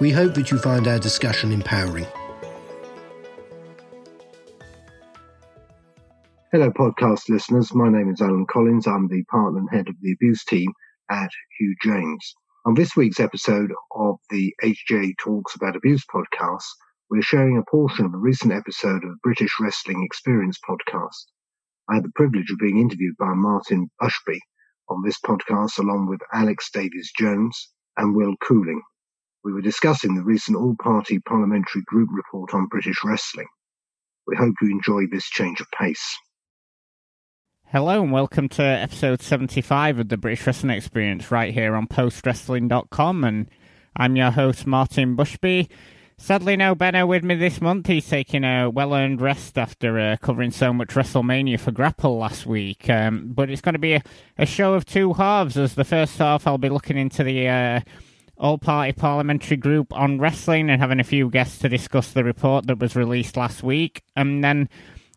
we hope that you find our discussion empowering. Hello, podcast listeners. My name is Alan Collins. I'm the partner and head of the abuse team at Hugh James. On this week's episode of the HJ Talks About Abuse podcast, we're sharing a portion of a recent episode of the British Wrestling Experience podcast. I had the privilege of being interviewed by Martin Bushby on this podcast, along with Alex Davies Jones and Will Cooling. We were discussing the recent all party parliamentary group report on British wrestling. We hope you enjoy this change of pace. Hello and welcome to episode 75 of the British Wrestling Experience right here on postwrestling.com and I'm your host Martin Bushby. Sadly, no Benno with me this month. He's taking a well-earned rest after uh, covering so much WrestleMania for Grapple last week. Um, but it's going to be a, a, show of two halves. As the first half, I'll be looking into the uh, all-party parliamentary group on wrestling and having a few guests to discuss the report that was released last week. And then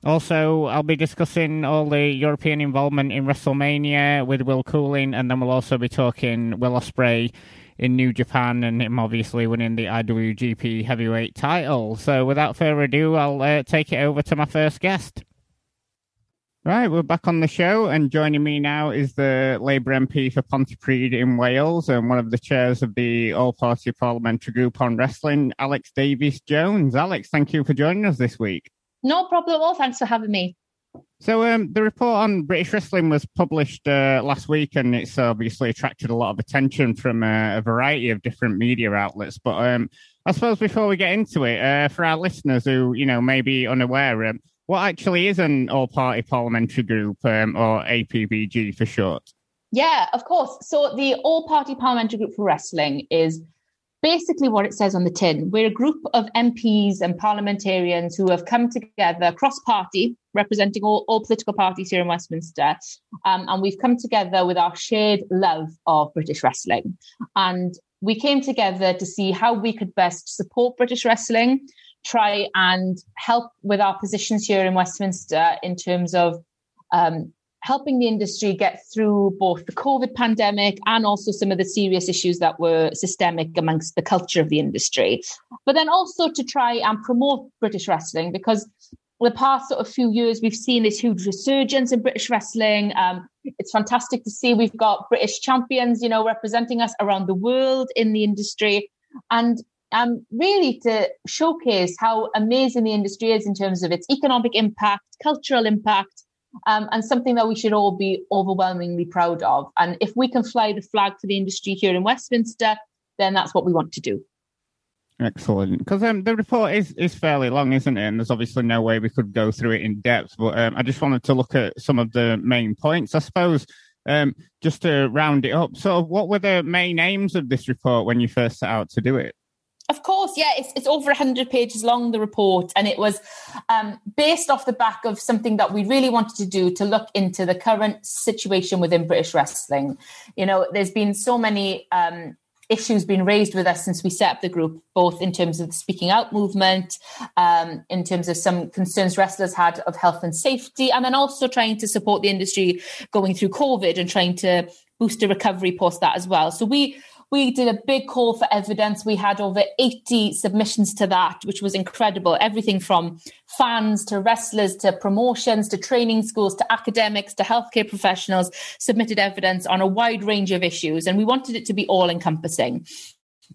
also, I'll be discussing all the European involvement in WrestleMania with Will Cooling, and then we'll also be talking Will Ospreay in New Japan and him obviously winning the IWGP Heavyweight title. So, without further ado, I'll uh, take it over to my first guest. Right, we're back on the show, and joining me now is the Labour MP for Pontypridd in Wales and one of the chairs of the All Party Parliamentary Group on Wrestling, Alex Davies Jones. Alex, thank you for joining us this week. No problem at all. Thanks for having me. So um, the report on British wrestling was published uh, last week, and it's obviously attracted a lot of attention from uh, a variety of different media outlets. But um, I suppose before we get into it, uh, for our listeners who you know may be unaware, um, what actually is an all-party parliamentary group, um, or APPG for short? Yeah, of course. So the all-party parliamentary group for wrestling is basically what it says on the tin. We're a group of MPs and parliamentarians who have come together cross party, representing all, all political parties here in Westminster. Um, and we've come together with our shared love of British wrestling. And we came together to see how we could best support British wrestling, try and help with our positions here in Westminster in terms of um, helping the industry get through both the COVID pandemic and also some of the serious issues that were systemic amongst the culture of the industry. But then also to try and promote British wrestling because the past sort of few years, we've seen this huge resurgence in British wrestling. Um, it's fantastic to see we've got British champions, you know, representing us around the world in the industry. And um, really to showcase how amazing the industry is in terms of its economic impact, cultural impact, um, and something that we should all be overwhelmingly proud of. And if we can fly the flag for the industry here in Westminster, then that's what we want to do. Excellent, because um, the report is is fairly long, isn't it? And there's obviously no way we could go through it in depth. But um, I just wanted to look at some of the main points. I suppose um, just to round it up. So, what were the main aims of this report when you first set out to do it? Of course, yeah, it's, it's over 100 pages long, the report, and it was um, based off the back of something that we really wanted to do to look into the current situation within British wrestling. You know, there's been so many um, issues being raised with us since we set up the group, both in terms of the speaking out movement, um, in terms of some concerns wrestlers had of health and safety, and then also trying to support the industry going through COVID and trying to boost a recovery post that as well. So we we did a big call for evidence. We had over 80 submissions to that, which was incredible. Everything from fans to wrestlers to promotions to training schools to academics to healthcare professionals submitted evidence on a wide range of issues. And we wanted it to be all encompassing.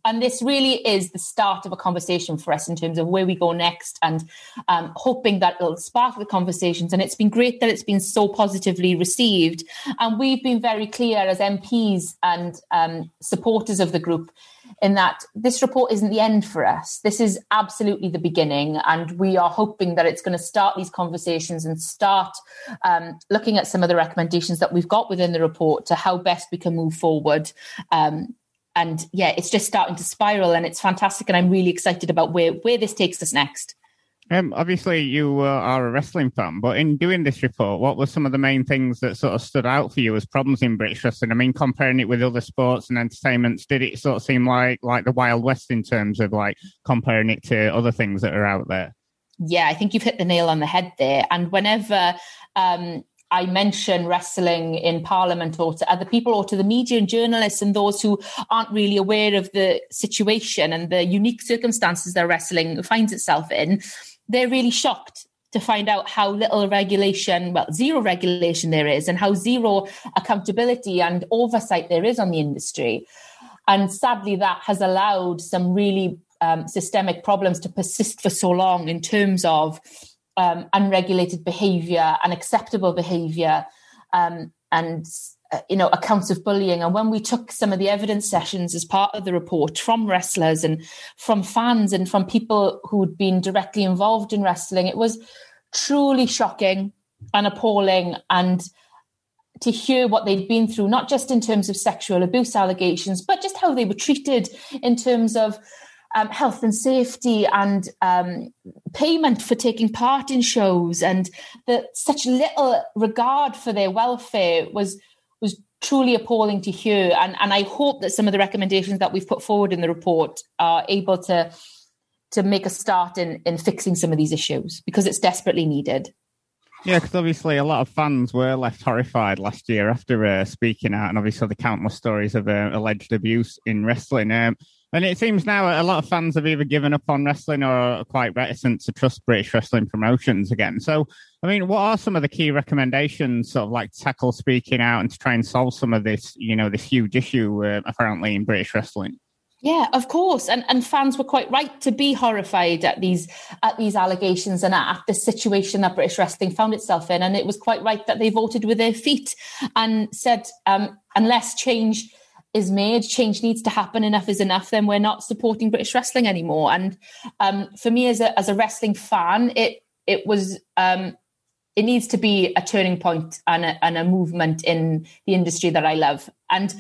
And this really is the start of a conversation for us in terms of where we go next and um, hoping that it'll spark the conversations. And it's been great that it's been so positively received. And we've been very clear as MPs and um, supporters of the group in that this report isn't the end for us. This is absolutely the beginning. And we are hoping that it's going to start these conversations and start um, looking at some of the recommendations that we've got within the report to how best we can move forward um, and yeah, it's just starting to spiral, and it's fantastic. And I'm really excited about where where this takes us next. Um, obviously, you uh, are a wrestling fan, but in doing this report, what were some of the main things that sort of stood out for you as problems in British wrestling? I mean, comparing it with other sports and entertainments, did it sort of seem like like the Wild West in terms of like comparing it to other things that are out there? Yeah, I think you've hit the nail on the head there. And whenever um, I mention wrestling in Parliament or to other people or to the media and journalists and those who aren't really aware of the situation and the unique circumstances that wrestling finds itself in, they're really shocked to find out how little regulation, well, zero regulation there is, and how zero accountability and oversight there is on the industry. And sadly, that has allowed some really um, systemic problems to persist for so long in terms of um, unregulated behavior, unacceptable behavior, um, and uh, you know accounts of bullying. And when we took some of the evidence sessions as part of the report from wrestlers and from fans and from people who'd been directly involved in wrestling it was truly shocking and appalling. And to hear what they'd been through not just in terms of sexual abuse allegations but just how they were treated in terms of um, health and safety and um, payment for taking part in shows and that such little regard for their welfare was was truly appalling to hear. And, and I hope that some of the recommendations that we've put forward in the report are able to to make a start in, in fixing some of these issues because it's desperately needed. Yeah, because obviously a lot of fans were left horrified last year after uh, speaking out, and obviously the countless stories of uh, alleged abuse in wrestling. Um, and it seems now a lot of fans have either given up on wrestling or are quite reticent to trust British wrestling promotions again. So, I mean, what are some of the key recommendations, sort of like tackle speaking out and to try and solve some of this, you know, this huge issue uh, apparently in British wrestling? Yeah, of course, and and fans were quite right to be horrified at these at these allegations and at, at the situation that British wrestling found itself in, and it was quite right that they voted with their feet and said, um, unless change is made, change needs to happen, enough is enough, then we're not supporting British wrestling anymore. And um, for me as a as a wrestling fan, it it was um, it needs to be a turning point and a, and a movement in the industry that I love. And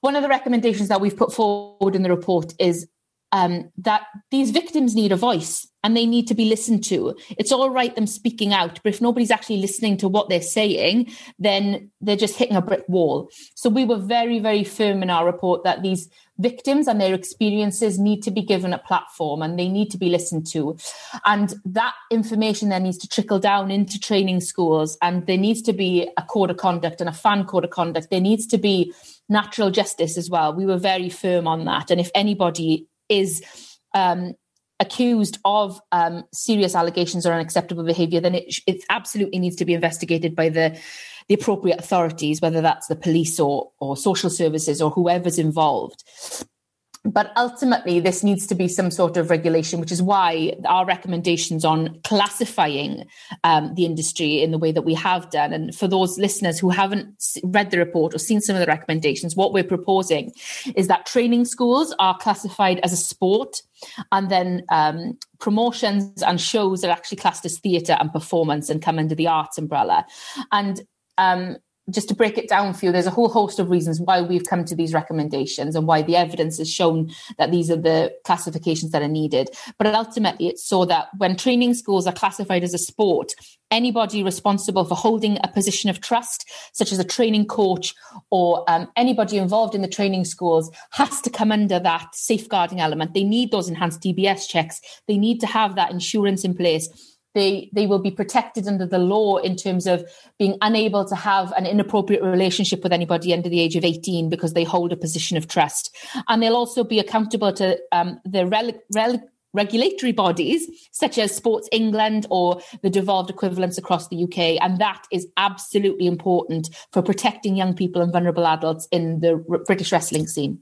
one of the recommendations that we've put forward in the report is um, that these victims need a voice and they need to be listened to. It's all right them speaking out, but if nobody's actually listening to what they're saying, then they're just hitting a brick wall. So we were very, very firm in our report that these victims and their experiences need to be given a platform and they need to be listened to. And that information then needs to trickle down into training schools and there needs to be a code of conduct and a fan code of conduct. There needs to be natural justice as well. We were very firm on that. And if anybody is um, accused of um, serious allegations or unacceptable behaviour, then it, it absolutely needs to be investigated by the the appropriate authorities, whether that's the police or or social services or whoever's involved but ultimately this needs to be some sort of regulation which is why our recommendations on classifying um, the industry in the way that we have done. And for those listeners who haven't read the report or seen some of the recommendations what we're proposing is that training schools are classified as a sport and then um, promotions and shows are actually classed as theatre and performance and come under the arts umbrella. And um, just to break it down for you, there's a whole host of reasons why we've come to these recommendations and why the evidence has shown that these are the classifications that are needed. But ultimately, it's so that when training schools are classified as a sport, anybody responsible for holding a position of trust, such as a training coach or um, anybody involved in the training schools, has to come under that safeguarding element. They need those enhanced DBS checks, they need to have that insurance in place they they will be protected under the law in terms of being unable to have an inappropriate relationship with anybody under the age of 18 because they hold a position of trust. And they'll also be accountable to um, the rel- rel- regulatory bodies such as sports england or the devolved equivalents across the uk and that is absolutely important for protecting young people and vulnerable adults in the british wrestling scene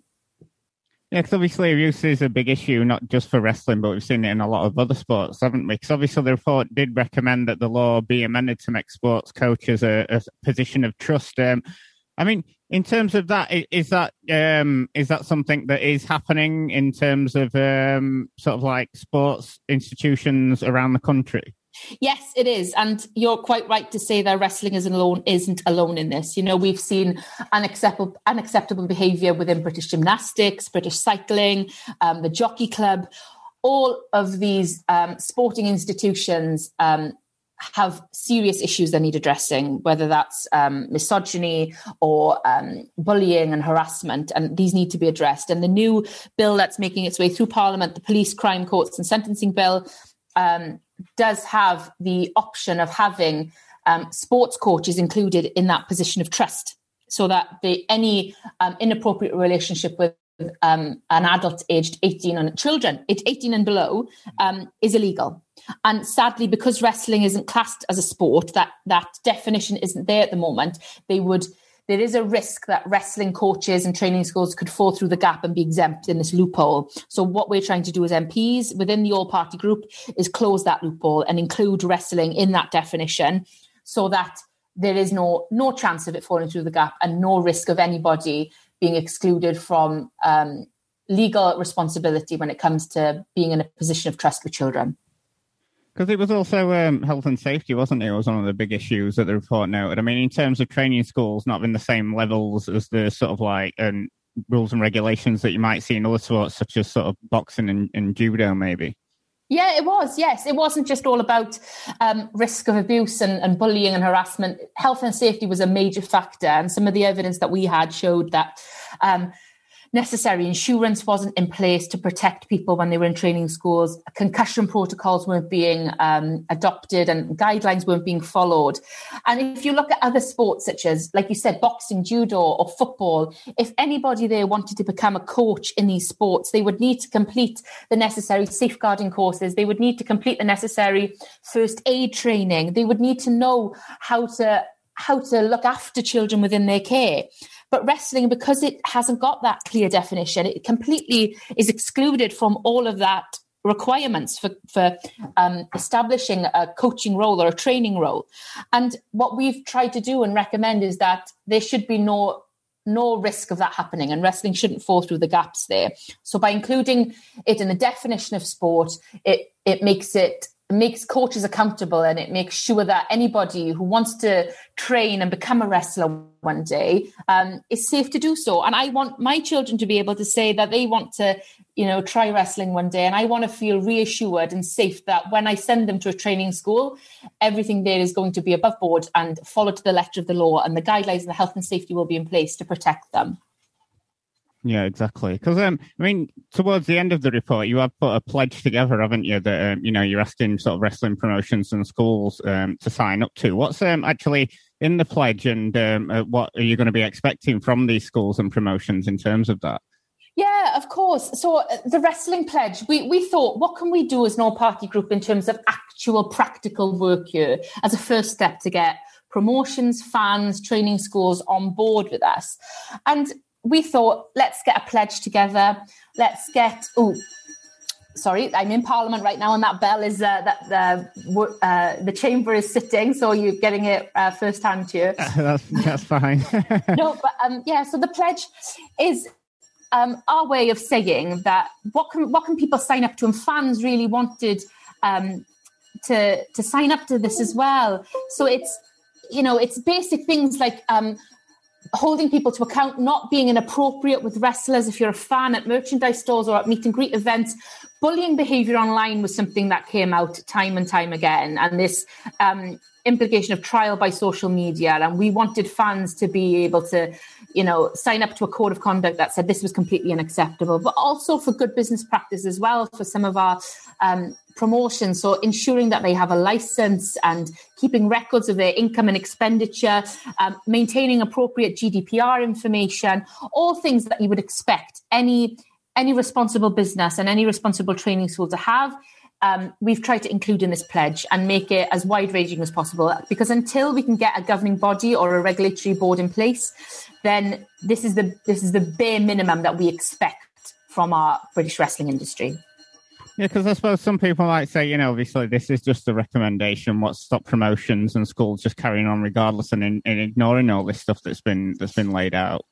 yeah, because obviously abuse is a big issue, not just for wrestling, but we've seen it in a lot of other sports, haven't we? Because obviously the report did recommend that the law be amended to make sports coaches a, a position of trust. Um, I mean, in terms of that, is that um, is that something that is happening in terms of um, sort of like sports institutions around the country? Yes, it is, and you're quite right to say that wrestling isn't alone. Isn't alone in this. You know, we've seen unacceptable unacceptable behaviour within British gymnastics, British cycling, um, the Jockey Club. All of these um, sporting institutions um, have serious issues that need addressing, whether that's um, misogyny or um, bullying and harassment, and these need to be addressed. And the new bill that's making its way through Parliament, the Police, Crime Courts and Sentencing Bill, um, does have the option of having um, sports coaches included in that position of trust, so that the, any um, inappropriate relationship with um, an adult aged 18 and children, 18 and below, um, is illegal. And sadly, because wrestling isn't classed as a sport, that that definition isn't there at the moment. They would there is a risk that wrestling coaches and training schools could fall through the gap and be exempt in this loophole. So what we're trying to do as MPs within the all party group is close that loophole and include wrestling in that definition so that there is no no chance of it falling through the gap and no risk of anybody being excluded from um, legal responsibility when it comes to being in a position of trust with children. Because it was also um, health and safety, wasn't it? It was one of the big issues that the report noted. I mean, in terms of training schools, not in the same levels as the sort of like um, rules and regulations that you might see in other sports, such as sort of boxing and, and judo, maybe. Yeah, it was. Yes, it wasn't just all about um, risk of abuse and, and, bullying and harassment. Health and safety was a major factor, and some of the evidence that we had showed that um, necessary insurance wasn't in place to protect people when they were in training schools. Concussion protocols weren't being um, adopted and guidelines weren't being followed. And if you look at other sports, such as, like you said, boxing, judo, or football, if anybody there wanted to become a coach in these sports, they would need to complete the necessary safeguarding courses. They would need to complete the necessary first aid training. They would need to know how to how to look after children within their care. But wrestling, because it hasn't got that clear definition, it completely is excluded from all of that requirements for, for um, establishing a coaching role or a training role. And what we've tried to do and recommend is that there should be no no risk of that happening and wrestling shouldn't fall through the gaps there so by including it in the definition of sport it it makes it makes coaches accountable and it makes sure that anybody who wants to train and become a wrestler one day um, is safe to do so. And I want my children to be able to say that they want to, you know, try wrestling one day. And I want to feel reassured and safe that when I send them to a training school, everything there is going to be above board and follow to the letter of the law and the guidelines and the health and safety will be in place to protect them. Yeah, exactly. Because um, I mean, towards the end of the report, you have put a pledge together, haven't you? That um, you know you're asking sort of wrestling promotions and schools um, to sign up to. What's um, actually in the pledge, and um, uh, what are you going to be expecting from these schools and promotions in terms of that? Yeah, of course. So uh, the wrestling pledge, we, we thought, what can we do as an all party group in terms of actual practical work here as a first step to get promotions, fans, training schools on board with us? And we thought, let's get a pledge together. Let's get, oh, sorry, I'm in Parliament right now, and that bell is uh, that the uh, the chamber is sitting, so you're getting it uh, first hand to that's that's fine. no, but um, yeah. So the pledge is um, our way of saying that what can what can people sign up to, and fans really wanted um, to to sign up to this as well. So it's you know it's basic things like um, holding people to account, not being inappropriate with wrestlers. If you're a fan at merchandise stores or at meet and greet events, bullying behavior online was something that came out time and time again. And this um, implication of trial by social media. And we wanted fans to be able to, you know, sign up to a code of conduct that said this was completely unacceptable, but also for good business practice as well for some of our um, promotions. So ensuring that they have a license and keeping records of their income and expenditure, um, maintaining appropriate GDPR information, all things that you would expect any any responsible business and any responsible training school to have um, we've tried to include in this pledge and make it as wide ranging as possible. Because until we can get a governing body or a regulatory board in place, then this is the this is the bare minimum that we expect from our British wrestling industry. Yeah, because I suppose some people might say, you know, obviously this is just a recommendation. What's stop promotions and schools just carrying on regardless and, in, and ignoring all this stuff that's been that's been laid out.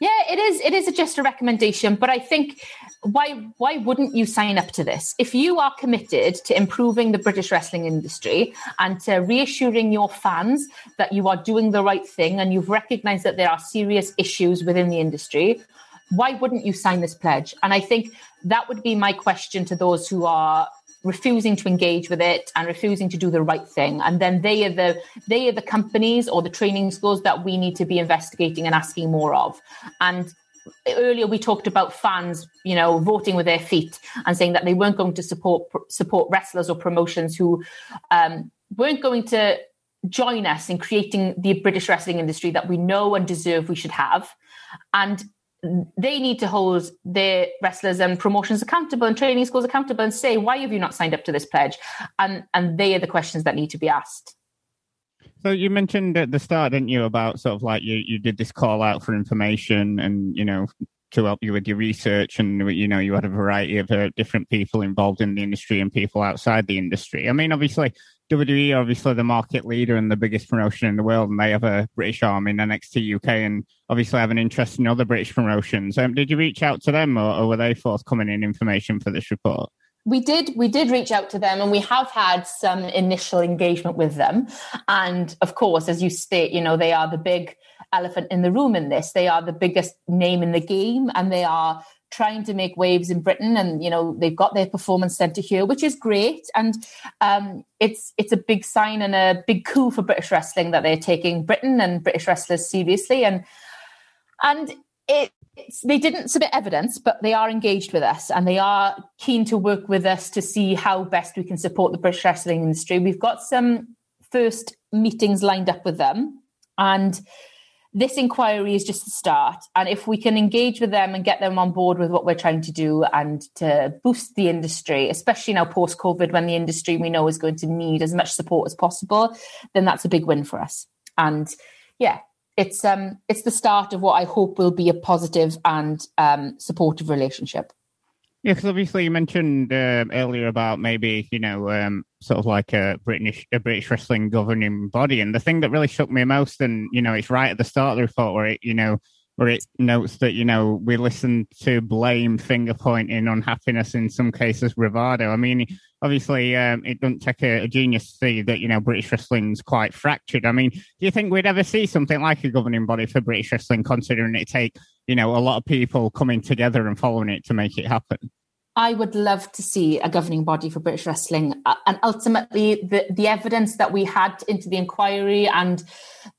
Yeah, it is. It is just a recommendation, but I think why why wouldn't you sign up to this if you are committed to improving the British wrestling industry and to reassuring your fans that you are doing the right thing and you've recognised that there are serious issues within the industry? Why wouldn't you sign this pledge? And I think that would be my question to those who are refusing to engage with it and refusing to do the right thing. And then they are the they are the companies or the training schools that we need to be investigating and asking more of. And earlier we talked about fans you know voting with their feet and saying that they weren't going to support support wrestlers or promotions who um, weren't going to join us in creating the british wrestling industry that we know and deserve we should have. And they need to hold their wrestlers and promotions accountable and training schools accountable and say, why have you not signed up to this pledge? And and they are the questions that need to be asked. So you mentioned at the start, didn't you, about sort of like you, you did this call out for information and, you know, to help you with your research and, you know, you had a variety of uh, different people involved in the industry and people outside the industry. I mean, obviously, WWE obviously the market leader and the biggest promotion in the world, and they have a British arm in NXT UK, and obviously have an interest in other British promotions. Um, did you reach out to them, or, or were they forthcoming in information for this report? we did we did reach out to them and we have had some initial engagement with them and of course as you state you know they are the big elephant in the room in this they are the biggest name in the game and they are trying to make waves in Britain, and you know they've got their performance centre here, which is great, and um, it's it's a big sign and a big coup for British wrestling that they're taking Britain and British wrestlers seriously, and and it. they didn't submit evidence, but they are engaged with us and they are keen to work with us to see how best we can support the British wrestling industry. We've got some first meetings lined up with them, and this inquiry is just the start. And if we can engage with them and get them on board with what we're trying to do and to boost the industry, especially now post COVID, when the industry we know is going to need as much support as possible, then that's a big win for us. And yeah, it's um it's the start of what I hope will be a positive and um, supportive relationship. Yeah, because obviously you mentioned uh, earlier about maybe you know um, sort of like a British a British wrestling governing body, and the thing that really shook me most, and you know, it's right at the start of the report where it you know where it notes that you know we listen to blame, finger pointing, unhappiness, in some cases bravado. I mean, obviously, um, it doesn't take a, a, genius to see that you know British wrestling's quite fractured. I mean, do you think we'd ever see something like a governing body for British wrestling, considering it take you know a lot of people coming together and following it to make it happen? I would love to see a governing body for British wrestling. Uh, and ultimately, the, the evidence that we had into the inquiry and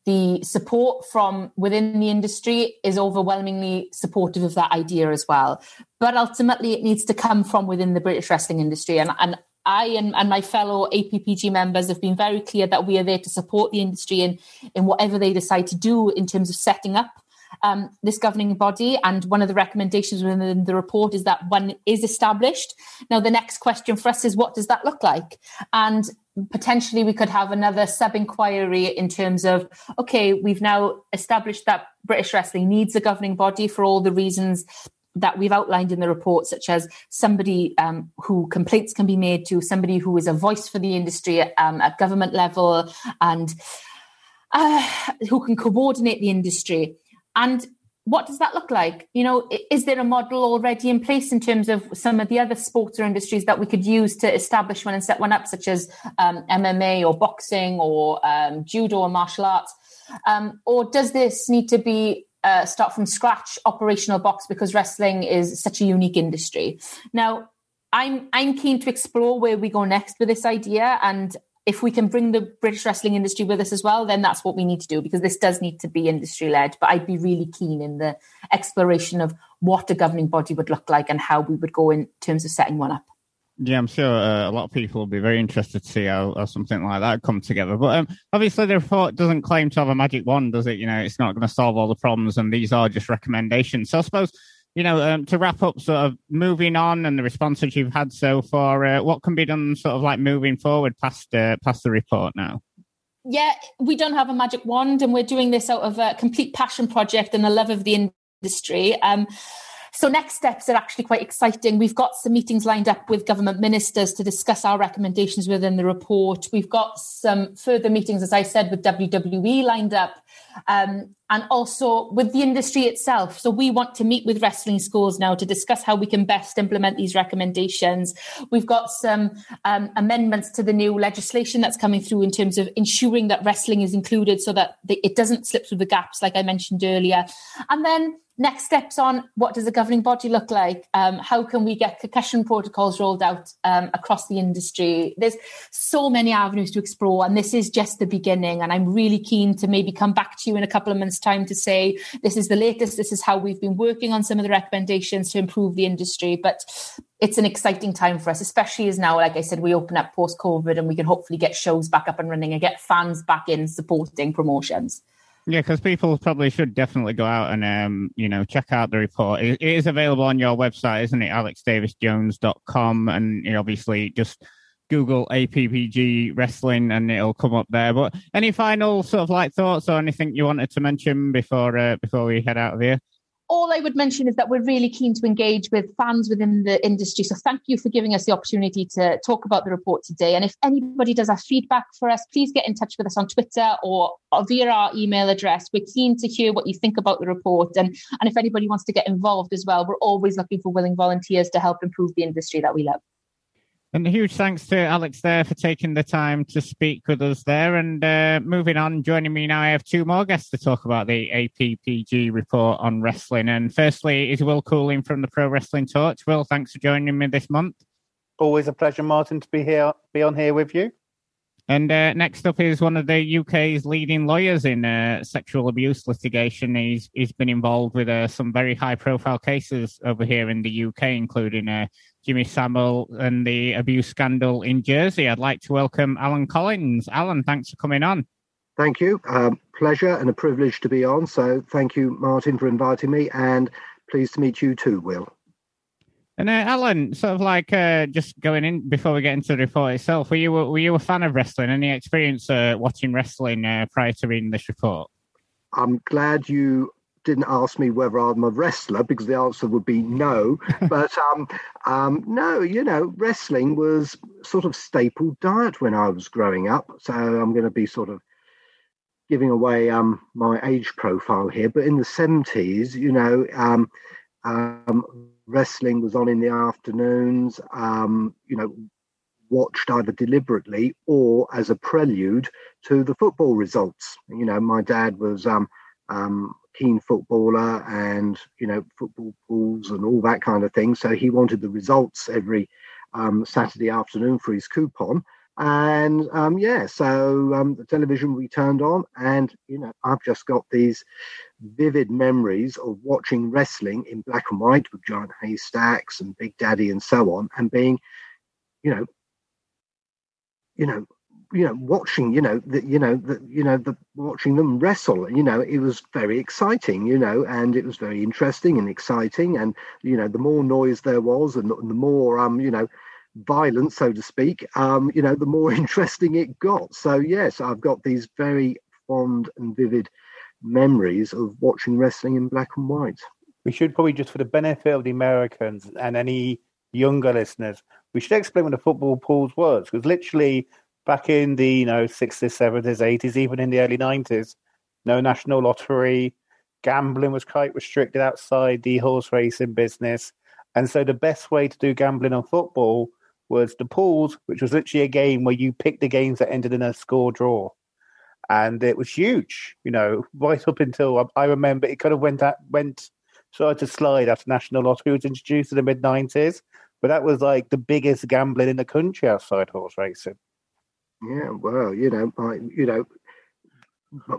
the support from within the industry is overwhelmingly supportive of that idea as well. But ultimately, it needs to come from within the British wrestling industry. And, and I and, and, my fellow APPG members have been very clear that we are there to support the industry in, in whatever they decide to do in terms of setting up um, this governing body. And one of the recommendations within the report is that one is established. Now, the next question for us is what does that look like? And potentially we could have another sub inquiry in terms of okay, we've now established that British wrestling needs a governing body for all the reasons that we've outlined in the report, such as somebody um, who complaints can be made to, somebody who is a voice for the industry um, at government level, and uh, who can coordinate the industry. And what does that look like? You know, is there a model already in place in terms of some of the other sports or industries that we could use to establish one and set one up, such as um, MMA or boxing or um, judo or martial arts? Um, or does this need to be uh, start from scratch operational box because wrestling is such a unique industry? Now, I'm I'm keen to explore where we go next with this idea, and if we can bring the British wrestling industry with us as well, then that's what we need to do because this does need to be industry led. But I'd be really keen in the exploration of what a governing body would look like and how we would go in terms of setting one up. Yeah, I'm sure uh, a lot of people will be very interested to see how, how something like that come together. But um, obviously, the report doesn't claim to have a magic wand, does it? You know, it's not going to solve all the problems, and these are just recommendations. So I suppose you know, um, to wrap up, sort of moving on and the responses you've had so far, uh, what can be done, sort of like moving forward past uh, past the report now? Yeah, we don't have a magic wand, and we're doing this out of a complete passion project and the love of the industry. Um, so next steps are actually quite exciting. We've got some meetings lined up with government ministers to discuss our recommendations within the report. We've got some further meetings, as I said, with WWE lined up. Um, and also with the industry itself. So we want to meet with wrestling schools now to discuss how we can best implement these recommendations. We've got some um, amendments to the new legislation that's coming through in terms of ensuring that wrestling is included so that it doesn't slip through the gaps, like I mentioned earlier. And then next steps on what does a governing body look like? Um, how can we get concussion protocols rolled out um, across the industry? There's so many avenues to explore, and this is just the beginning. And I'm really keen to maybe come back to you in a couple of months' time to say this is the latest, this is how we've been working on some of the recommendations to improve the industry. But it's an exciting time for us, especially as now, like I said, we open up post COVID and we can hopefully get shows back up and running and get fans back in supporting promotions. Yeah, because people probably should definitely go out and um, you know check out the report. It, is available on your website, isn't it? AlexDaviesJones.com, and obviously just Google APPG wrestling and it'll come up there. But any final sort of like thoughts or anything you wanted to mention before uh, before we head out of here? all I would mention is that we're really keen to engage with fans within the industry. So thank you for giving us the opportunity to talk about the report today. And if anybody does have feedback for us, please get in touch with us on Twitter or via our email address. We're keen to hear what you think about the report. And, and if anybody wants to get involved as well, we're always looking for willing volunteers to help improve the industry that we love. And a huge thanks to Alex there for taking the time to speak with us there. And uh, moving on, joining me now, I have two more guests to talk about the APPG report on wrestling. And firstly is Will Cooling from the Pro Wrestling Torch. Will, thanks for joining me this month. Always a pleasure, Martin, to be here, be on here with you. And uh, next up is one of the UK's leading lawyers in uh, sexual abuse litigation. He's he's been involved with uh, some very high profile cases over here in the UK, including uh, Jimmy Savile and the abuse scandal in Jersey. I'd like to welcome Alan Collins. Alan, thanks for coming on. Thank you. Um, pleasure and a privilege to be on. So thank you, Martin, for inviting me, and pleased to meet you too, Will. And uh, Alan, sort of like uh, just going in before we get into the report itself, were you were you a fan of wrestling? Any experience uh, watching wrestling uh, prior to reading this report? I'm glad you didn't ask me whether I'm a wrestler because the answer would be no. but um, um, no, you know, wrestling was sort of staple diet when I was growing up. So I'm going to be sort of giving away um, my age profile here. But in the 70s, you know, um, um, wrestling was on in the afternoons. Um, you know, watched either deliberately or as a prelude to the football results. You know, my dad was um, um, keen footballer and you know football pools and all that kind of thing. So he wanted the results every um, Saturday afternoon for his coupon. And um, yeah, so um, the television we turned on, and you know, I've just got these vivid memories of watching wrestling in black and white with giant haystacks and Big Daddy and so on, and being, you know, you know, you know watching you know the you know the you know the watching them wrestle you know it was very exciting you know and it was very interesting and exciting and you know the more noise there was and the, more um you know violence so to speak um you know the more interesting it got. So yes i've got these very fond and vivid memories of watching wrestling in black and white. We should probably just for the benefit of the americans and any younger listeners we should explain what the football pools was because literally back in the you know 60s, 70s, 80s, even in the early 90s, no national lottery, gambling was quite restricted outside the horse racing business, and so the best way to do gambling on football was the pools, which was literally a game where you picked the games that ended in a score draw. And it was huge, you know, right up until I remember it kind of went at, went started to slide after National Lottery was introduced in the mid nineties. But that was like the biggest gambling in the country outside horse racing. Yeah, well, you know, my, you know,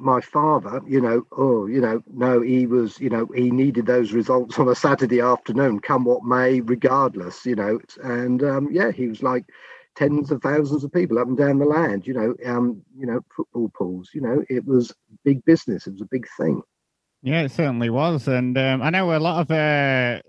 my father, you know, oh, you know, no, he was, you know, he needed those results on a Saturday afternoon, come what may, regardless, you know, and um, yeah, he was like tens of thousands of people up and down the land, you know, um, you know, football pools, you know, it was big business, it was a big thing. Yeah, it certainly was, and um, I know a lot of uh,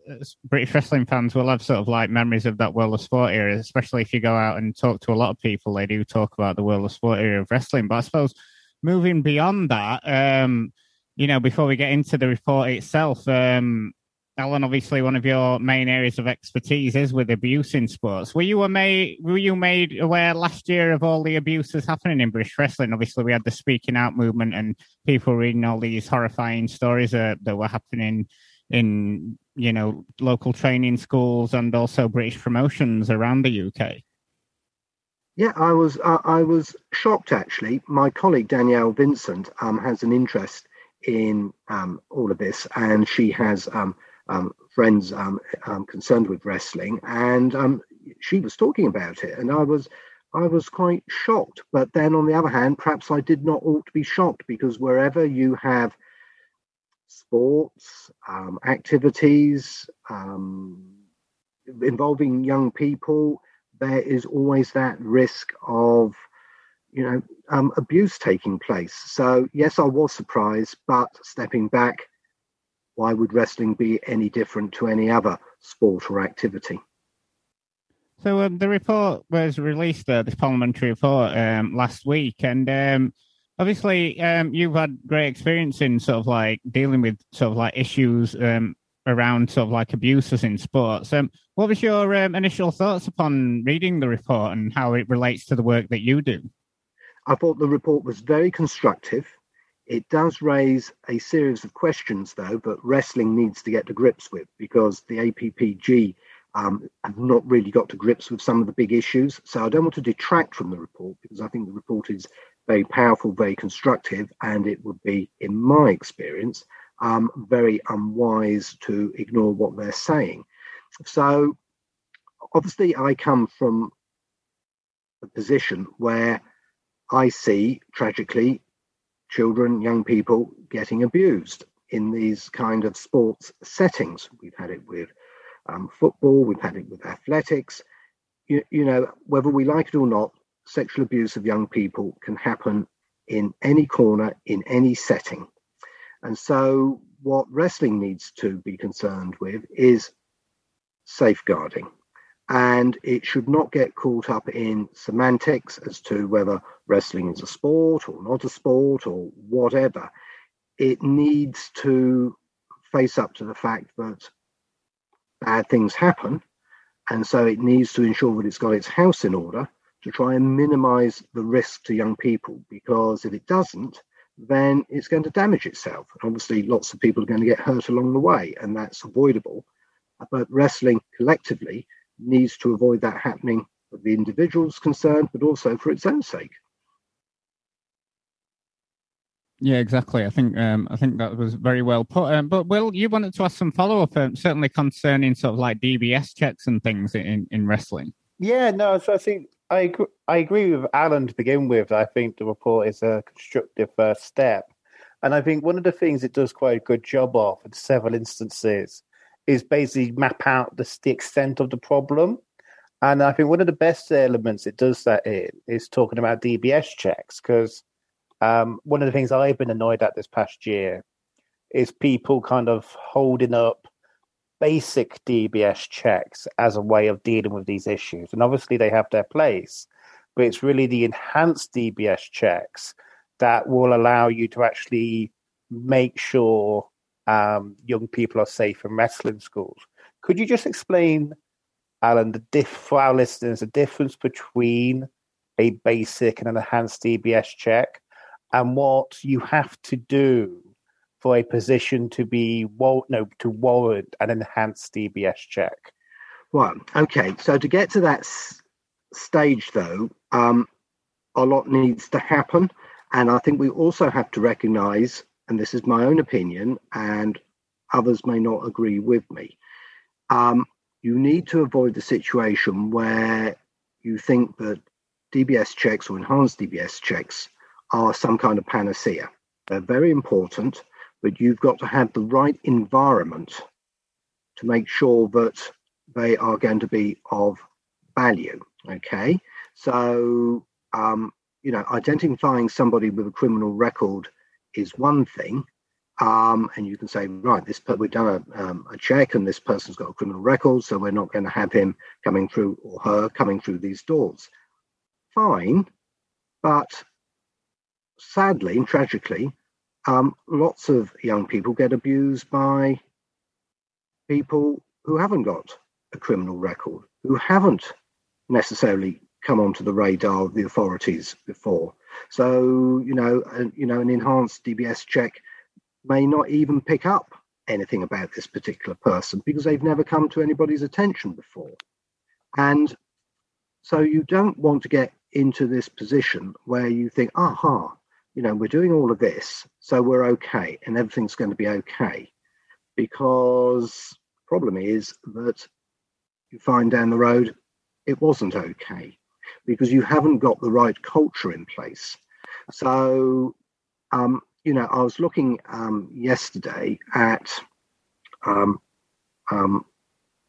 British wrestling fans will have sort of like memories of that World of Sport era, especially if you go out and talk to a lot of people. They do talk about the World of Sport era of wrestling, but I suppose moving beyond that, um, you know, before we get into the report itself, um, Alan, obviously one of your main areas of expertise is with abuse in sports. Were you made were you made aware last year of all the abuses happening in British wrestling? Obviously, we had the speaking out movement and people reading all these horrifying stories uh, that were happening in you know local training schools and also British promotions around the UK. Yeah, I was uh, I was shocked actually. My colleague Danielle Vincent um, has an interest in um, all of this, and she has um, friends um, um, concerned with wrestling, and um, she was talking about it, and I was I was quite shocked. But then, on the other hand, perhaps I did not ought to be shocked because wherever you have sports um, activities involving young people, there is always that risk of you know um, abuse taking place. So yes, I was surprised, but stepping back, why would wrestling be any different to any other sport or activity? So um, the report was released, uh, this parliamentary report, um, last week, and um, obviously um, you've had great experience in sort of like dealing with sort of like issues um, around sort of like abuses in sports. Um, what was your initial thoughts upon reading the report and how it relates to the work that you do? I thought the report was very constructive. It does raise a series of questions, though, that wrestling needs to get to grips with because the APPG um, have not really got to grips with some of the big issues. So I don't want to detract from the report because I think the report is very powerful, very constructive, and it would be, in my experience, um, very unwise to ignore what they're saying. So obviously, I come from a position where I see tragically children, young people getting abused in these kind of sports settings. We've had it with um, football, we've had it with athletics. You, you know, whether we like it or not, sexual abuse of young people can happen in any corner, in any setting. And so, what wrestling needs to be concerned with is safeguarding and it should not get caught up in semantics as to whether wrestling is a sport or not a sport or whatever. It needs to face up to the fact that bad things happen, and so it needs to ensure that it's got its house in order to try and minimize the risk to young people because if it doesn't, then it's going to damage itself. Obviously, lots of people are going to get hurt along the way, and that's avoidable. But wrestling collectively needs to avoid that happening for the individuals concerned, but also for its own sake. Yeah, exactly. I think um, I think that was very well put. Um, but Will, you wanted to ask some follow up, um, certainly concerning sort of like DBS checks and things in, in wrestling. Yeah, no. So I think I agree, I agree with Alan to begin with. I think the report is a constructive first step, and I think one of the things it does quite a good job of in several instances is basically map out the, the extent of the problem. And I think one of the best elements it does that in is talking about DBS checks because um, one of the things I've been annoyed at this past year is people kind of holding up basic DBS checks as a way of dealing with these issues. And obviously they have their place, but it's really the enhanced DBS checks that will allow you to actually make sure um, young people are safe in wrestling schools. Could you just explain, Alan, the diff for our listeners, the difference between a basic and an enhanced DBS check, and what you have to do for a position to be no to warrant an enhanced DBS check? Well, okay. So to get to that s- stage, though, um, a lot needs to happen, and I think we also have to recognise and this is my own opinion, and others may not agree with me. Um, you need to avoid the situation where you think that DBS checks or enhanced DBS checks are some kind of panacea. They're very important, but you've got to have the right environment to make sure that they are going to be of value. Okay, so um, you know, identifying somebody with a criminal record is one thing. Um, and you can say, right, this we've done a, um, a check, and this person's got a criminal record, so we're not going to have him coming through or her coming through these doors. Fine, but sadly and tragically, um, lots of young people get abused by people who haven't got a criminal record, who haven't necessarily come onto the radar of the authorities before. So, you know, you know, an enhanced DBS check may not even pick up anything about this particular person because they've never come to anybody's attention before. And so you don't want to get into this position where you think, aha, you know, we're doing all of this, so we're okay and everything's going to be okay. Because problem is that you find down the road it wasn't okay because you haven't got the right culture in place. So, um, you know, I was looking um, yesterday at um, um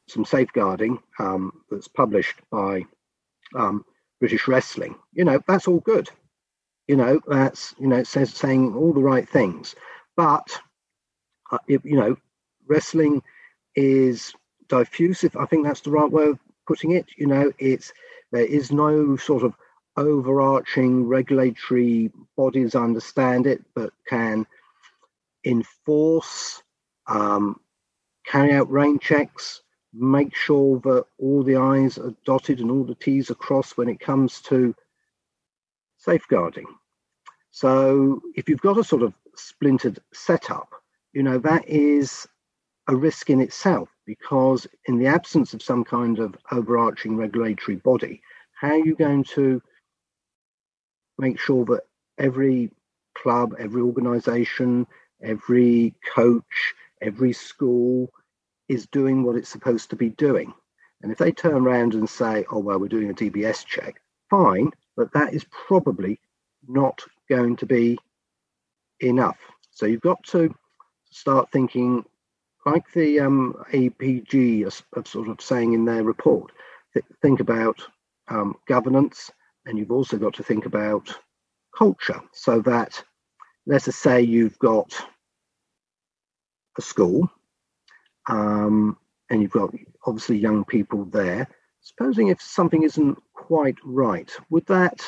some safeguarding um, that's published by um, British Wrestling. You know, that's all good. You know, that's you know, it says saying all the right things, but uh, it, you know, wrestling is diffusive. I think that's the right way of putting it. You know, it's there is no sort of overarching regulatory bodies understand it, but can enforce, um, carry out rain checks, make sure that all the I's are dotted and all the T's are crossed when it comes to safeguarding. So if you've got a sort of splintered setup, you know, that is a risk in itself because in the absence of some kind of overarching regulatory body, how are you going to make sure that every club, every organization, every coach, every school is doing what it's supposed to be doing? And if they turn around and say, oh, well, we're doing a DBS check, fine, but that is probably not going to be enough. So you've got to start thinking like the um, APPG are, sort of saying in their report, th- think about um, governance, and you've also got to think about culture. So that, let's just say you've got a school, um, and you've got obviously young people there. Supposing if something isn't quite right, would that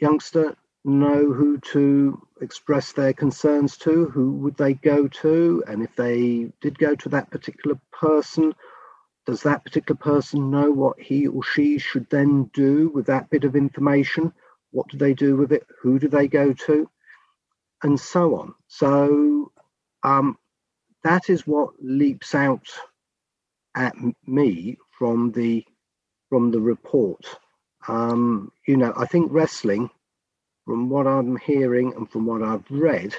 youngster know who to express their concerns to, who would they go to, and if they did go to that particular person, does that particular person know what he or she should then do with that bit of information? What do they do with it? Who do they go to? And so on. So um, that is what leaps out at me from the from the report. Um, you know, I think wrestling from what I'm hearing and from what I've read,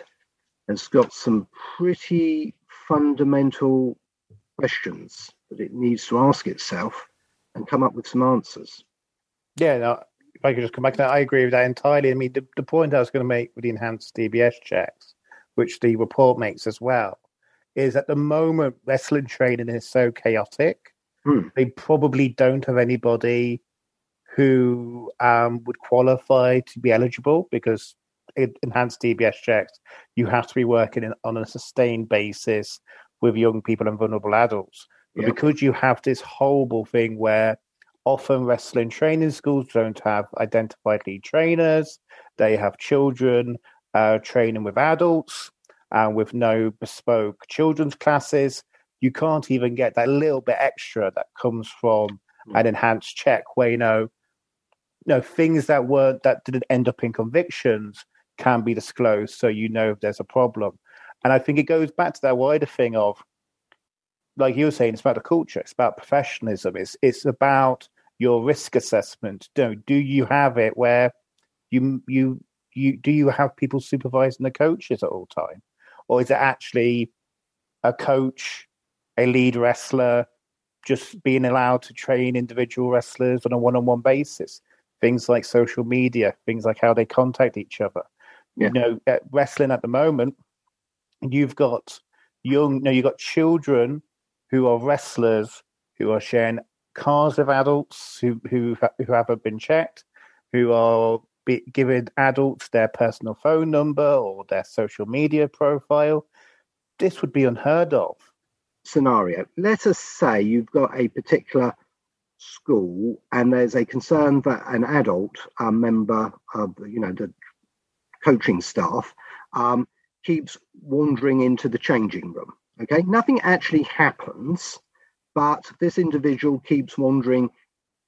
has got some pretty fundamental questions that it needs to ask itself and come up with some answers. Yeah, no, if I could just come back to that, I agree with that entirely. I mean, the, the point I was going to make with the enhanced DBS checks, which the report makes as well, is at the moment wrestling training is so chaotic. Hmm. They probably don't have anybody who um, would qualify to be eligible because enhanced DBS checks, you have to be working in, on a sustained basis with young people and vulnerable adults. But yep. because you have this horrible thing where often wrestling training schools don't have identified lead trainers, they have children uh, training with adults and with no bespoke children's classes. You can't even get that little bit extra that comes from hmm. an enhanced check where you know you know things that weren't that didn't end up in convictions can be disclosed so you know if there's a problem. And i think it goes back to that wider thing of like you were saying it's about the culture it's about professionalism it's it's about your risk assessment. Do do you have it where you you you do you have people supervising the coaches at all time? Or is it actually a coach a lead wrestler just being allowed to train individual wrestlers on a one-on-one basis things like social media, things like how they contact each other. Yeah. You know, at wrestling at the moment, you've got young, no, you've got children who are wrestlers who are sharing cars of adults who who who haven't been checked, who are be, giving adults their personal phone number or their social media profile. This would be unheard of. Scenario. Let us say you've got a particular school and there's a concern that an adult a member of you know the coaching staff um, keeps wandering into the changing room Okay, nothing actually happens, but this individual keeps wandering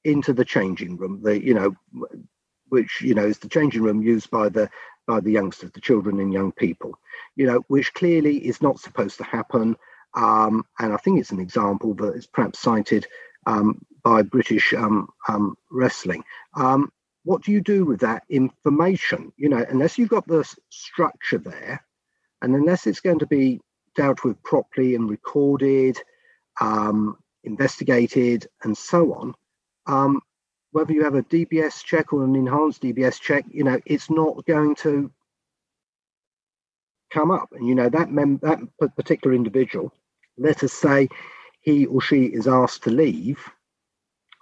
into the changing room. The you know, which you know is the changing room used by the by the youngsters, the children and young people. You know, which clearly is not supposed to happen. Um, and I think it's an example that is perhaps cited um, by British um, um wrestling. Um, what do you do with that information? You know, unless you've got the structure there, and unless it's going to be dealt with properly and recorded, um, investigated, and so on. Um, whether you have a DBS check or an enhanced DBS check, you know, it's not going to come up. And you know that mem- that particular individual, let us say, he or she is asked to leave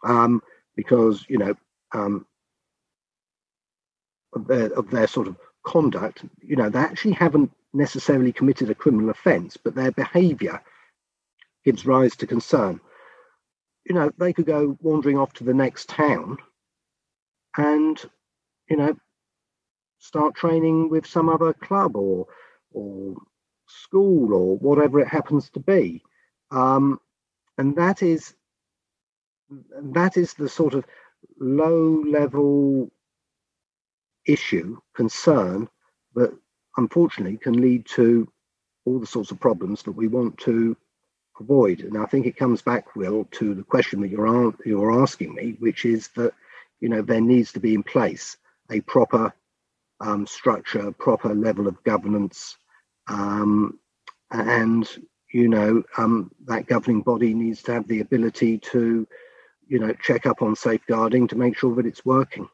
um, because you know um, of their of their sort of conduct. You know, they actually haven't necessarily committed a criminal offence, but their behaviour gives rise to concern. You know, they could go wandering off to the next town and, you know, start training with some other club or or school or whatever it happens to be. Um, and that is that is the sort of low level issue concern that unfortunately can lead to all the sorts of problems that we want to avoid. And I think it comes back, Will, to the question that you're you're asking me, which is that you know there needs to be in place a proper um, structure, proper level of governance, um, and you know um, that governing body needs to have the ability to you know check up on safeguarding to make sure that it's working.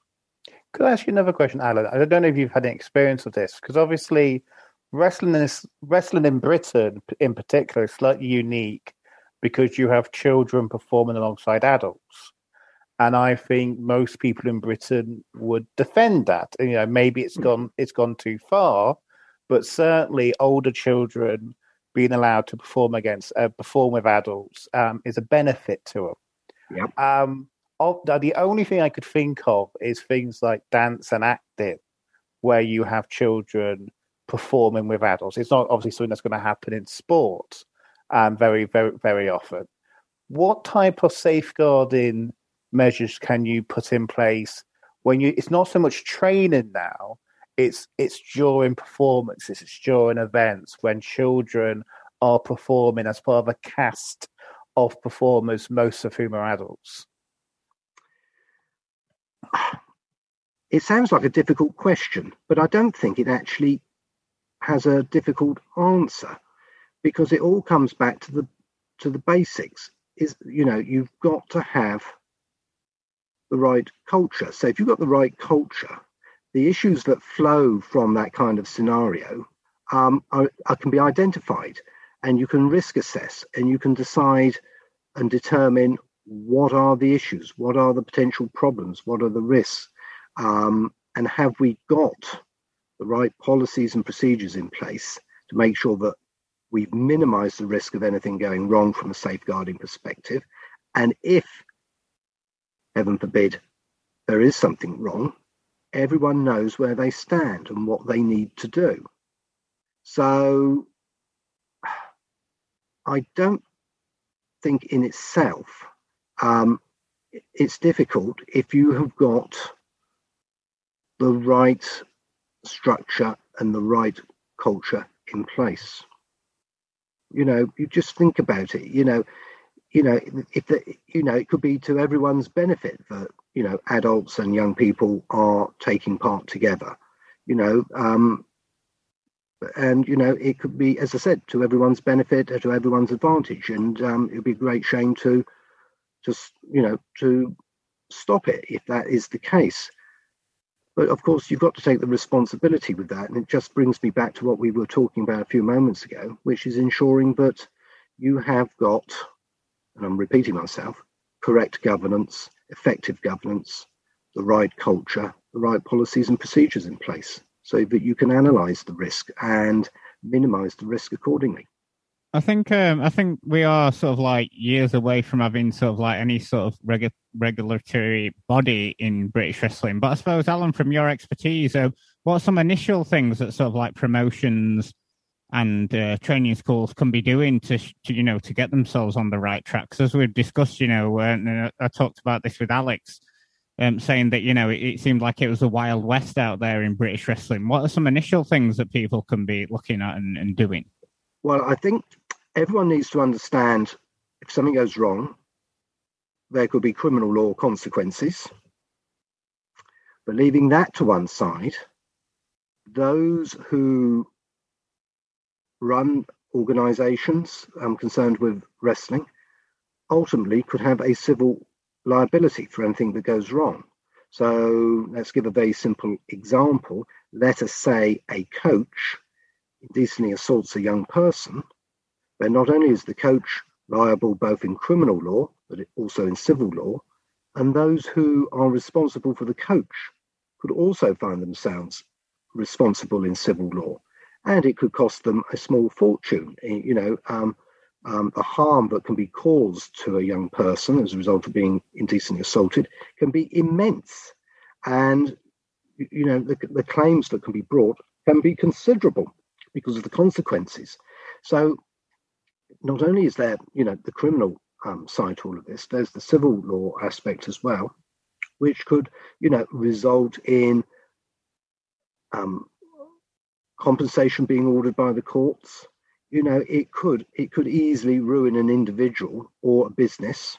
Could I ask you another question, Alan? I don't know if you've had any experience with this, because obviously wrestling is wrestling in Britain in particular is slightly unique because you have children performing alongside adults. And I think most people in Britain would defend that. You know, maybe it's hmm. gone it's gone too far, but certainly older children being allowed to perform against uh, perform with adults um, is a benefit to them. Yep. Um, the only thing I could think of is things like dance and acting, where you have children performing with adults. It's not obviously something that's going to happen in sport um, very, very, very often. What type of safeguarding measures can you put in place when you? It's not so much training now. It's it's during performances. It's during events when children are performing as part of a cast of performers, most of whom are adults. It sounds like a difficult question, but I don't think it actually has a difficult answer because it all comes back to the to the basics. Is you know you've got to have the right culture. So if you've got the right culture, the issues that flow from that kind of scenario um, are, are, can be identified, and you can risk assess, and you can decide and determine what are the issues, what are the potential problems, what are the risks, um, and have we got the right policies and procedures in place to make sure that we've minimized the risk of anything going wrong from a safeguarding perspective. And if, heaven forbid, there is something wrong, everyone knows where they stand and what they need to do. So I don't think in itself um, it's difficult if you have got the right structure and the right culture in place. You know, you just think about it. You know, you know, if the, you know, it could be to everyone's benefit that you know adults and young people are taking part together. You know, um, and you know, it could be, as I said, to everyone's benefit, or to everyone's advantage, and um, it would be a great shame to just you know to stop it if that is the case. But of course you've got to take the responsibility with that. And it just brings me back to what we were talking about a few moments ago which is ensuring that you have got and i'm repeating myself correct governance effective governance the right culture the right policies and procedures in place so that you can analyze the risk and minimize the risk accordingly I think um, I think we are sort of like years away from having sort of like any sort of regu- regulatory body in British wrestling. But I suppose, Alan, from your expertise, uh, what are some initial things that sort of like promotions and uh, training schools can be doing to, to, you know to get themselves on the right tracks as we've discussed you know uh, i talked about this with alex um, saying that you know it, it, seemed like it was a wild west out there in british wrestling. What are some initial things that people can be looking at and, and doing? Well i think everyone needs to understand if something goes wrong there could be criminal law consequences. But leaving that to one side those who run organizations um, concerned with wrestling ultimately could have a civil liability for anything that goes wrong. So let's give a very simple example. Let us say a coach indecently assaults a young person, then not only is the coach liable both in criminal law, but also in civil law, and those who are responsible for the coach could also find themselves responsible in civil law and it could cost them a small fortune. You know, um, um, the harm that can be caused to a young person as a result of being indecently assaulted can be immense, and you know the, the claims that can be brought can be considerable because of the consequences. So, not only is there you know the criminal um, side to all of this, there's the civil law aspect as well, which could you know result in um, compensation being ordered by the courts, you know, it could it could easily ruin an individual or a business.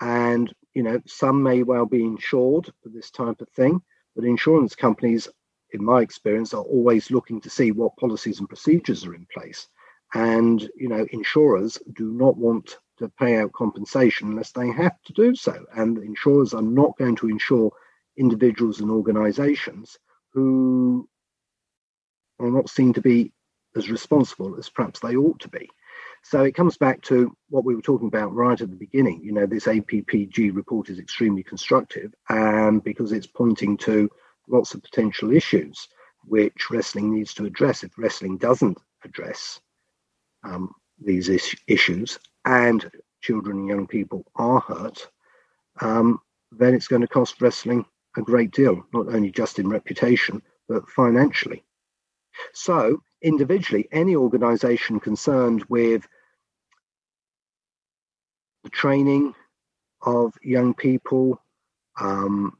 And you know, some may well be insured for this type of thing, but insurance companies, in my experience, are always looking to see what policies and procedures are in place. And you know, insurers do not want to pay out compensation unless they have to do so. And insurers are not going to insure individuals and organizations who are not seen to be as responsible as perhaps they ought to be. So it comes back to what we were talking about right at the beginning. You know, this APPG report is extremely constructive and because it's pointing to lots of potential issues which wrestling needs to address. If wrestling doesn't address um, these is- issues and children and young people are hurt, um, then it's going to cost wrestling a great deal, not only just in reputation, but financially. So, individually, any organization concerned with the training of young people, um,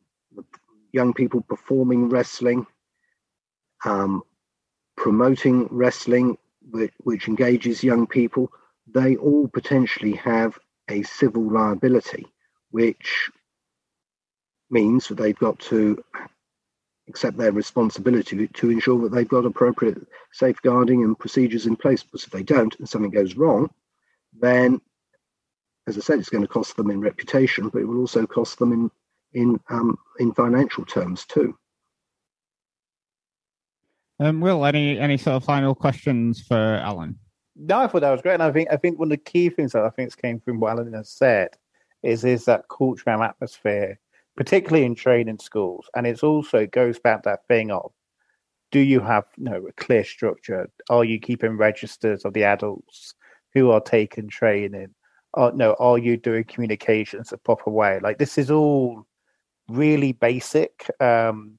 young people performing wrestling, um, promoting wrestling, which, which engages young people, they all potentially have a civil liability, which means that they've got to accept their responsibility to ensure that they've got appropriate safeguarding and procedures in place. Because if they don't and something goes wrong, then, as I said, it's going to cost them in reputation, but it will also cost them in in um, in financial terms too. Um, Will, any any sort of final questions for Alan? No, I thought that was great, and I think I think one of the key things that I think came from what Alan has said is is that culture and atmosphere particularly in training schools. And it's also goes back that thing of do you have you know, a clear structure? Are you keeping registers of the adults who are taking training? Or, no, are you doing communications a proper way? Like this is all really basic. Um,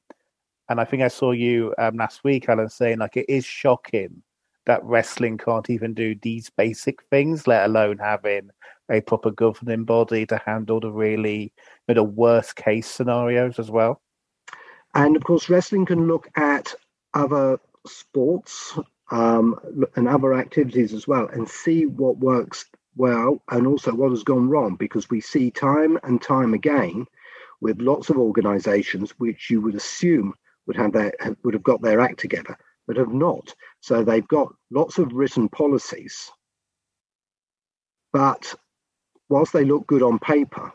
and I think I saw you um, last week, Alan, saying like it is shocking that wrestling can't even do these basic things, let alone having a proper governing body to handle the really you know, worst case scenarios as well. And of course, wrestling can look at other sports um, and other activities as well and see what works well and also what has gone wrong because we see time and time again with lots of organizations which you would assume would have their would have got their act together but have not so they've got lots of written policies but whilst they look good on paper,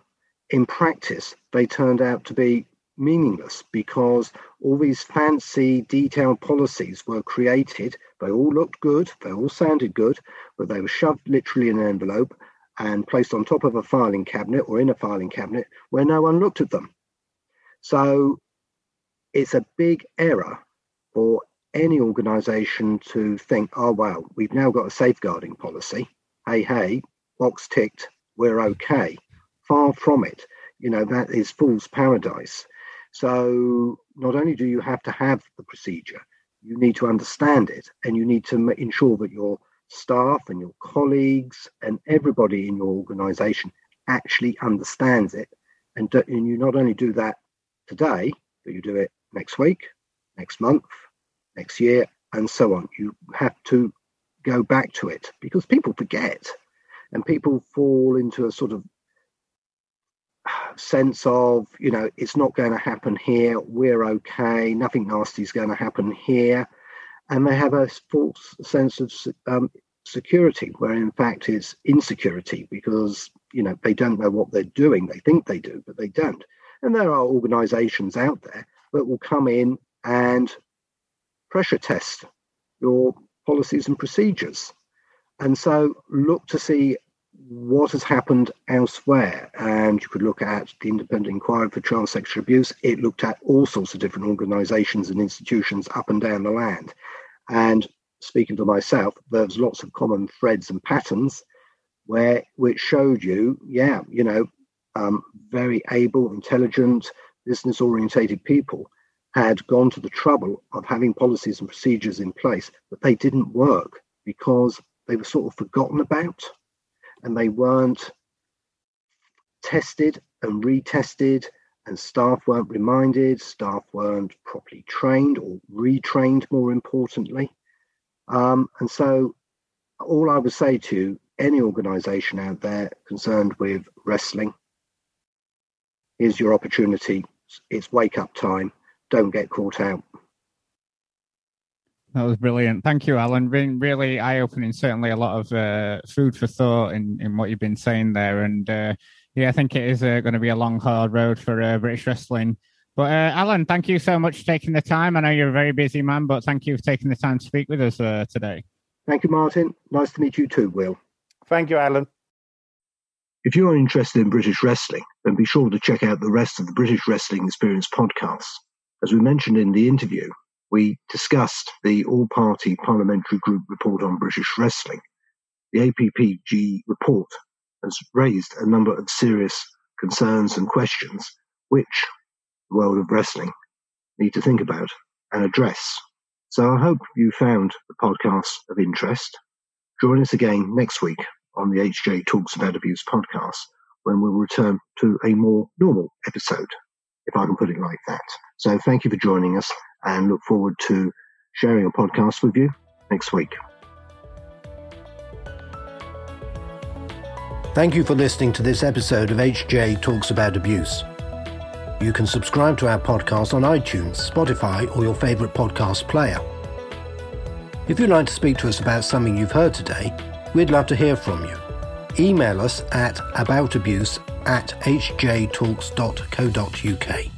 in practice, they turned out to be meaningless because all these fancy detailed policies were created. They all looked good, they all sounded good, but they were shoved literally in an envelope and placed on top of a filing cabinet or in a filing cabinet where no one looked at them. So it's a big error for any organization to think, oh, well, we've now got a safeguarding policy. Hey, hey, box ticked, we're okay. Far from it. You know, that is fool's paradise. So not only do you have to have the procedure, you need to understand it and you need to ensure that your staff and your colleagues and everybody in your organization actually understands it. And, and you not only do that today, but you do it next week, next month, next year, and so on. You have to go back to it because people forget and people fall into a sort of sense of, you know, it's not going to happen here, we're okay, nothing nasty is going to happen here. And they have a false sense of um, security, where in fact it's insecurity because, you know, they don't know what they're doing. They think they do, but they don't. And there are organizations out there that will come in and pressure test your policies and procedures. And so look to see what has happened elsewhere. And you could look at the Independent Inquiry for Child Sexual Abuse. It looked at all sorts of different organizations and institutions up and down the land. And speaking to myself, there's lots of common threads and patterns where which showed you, yeah, you know, um, very able, intelligent, business orientated people had gone to the trouble of having policies and procedures in place, but they didn't work because they were sort of forgotten about and they weren't tested and retested and staff weren't reminded, staff weren't properly trained or retrained, more importantly. Um, and so, all I would say to any organization out there concerned with wrestling is your opportunity. It's wake up time. Don't get caught out. That was brilliant. Thank you, Alan. Been really eye opening. Certainly a lot of uh, food for thought in, in what you've been saying there. And uh, yeah, I think it is uh, going to be a long, hard road for uh, British wrestling. But uh, Alan, thank you so much for taking the time. I know you're a very busy man, but thank you for taking the time to speak with us uh, today. Thank you, Martin. Nice to meet you too, Will. Thank you, Alan. If you're interested in British wrestling, then be sure to check out the rest of the British Wrestling Experience podcasts. As we mentioned in the interview, we discussed the all party parliamentary group report on British wrestling. The APPG report has raised a number of serious concerns and questions which the world of wrestling need to think about and address. So I hope you found the podcast of interest. Join us again next week on the HJ Talks About Abuse podcast when we'll return to a more normal episode, if I can put it like that. So thank you for joining us and look forward to sharing a podcast with you next week. Thank you for listening to this episode of HJ Talks About Abuse. You can subscribe to our podcast on iTunes, Spotify, or your favourite podcast player. If you'd like to speak to us about something you've heard today, we'd love to hear from you. Email us at aboutabuse at hjtalks.co.uk.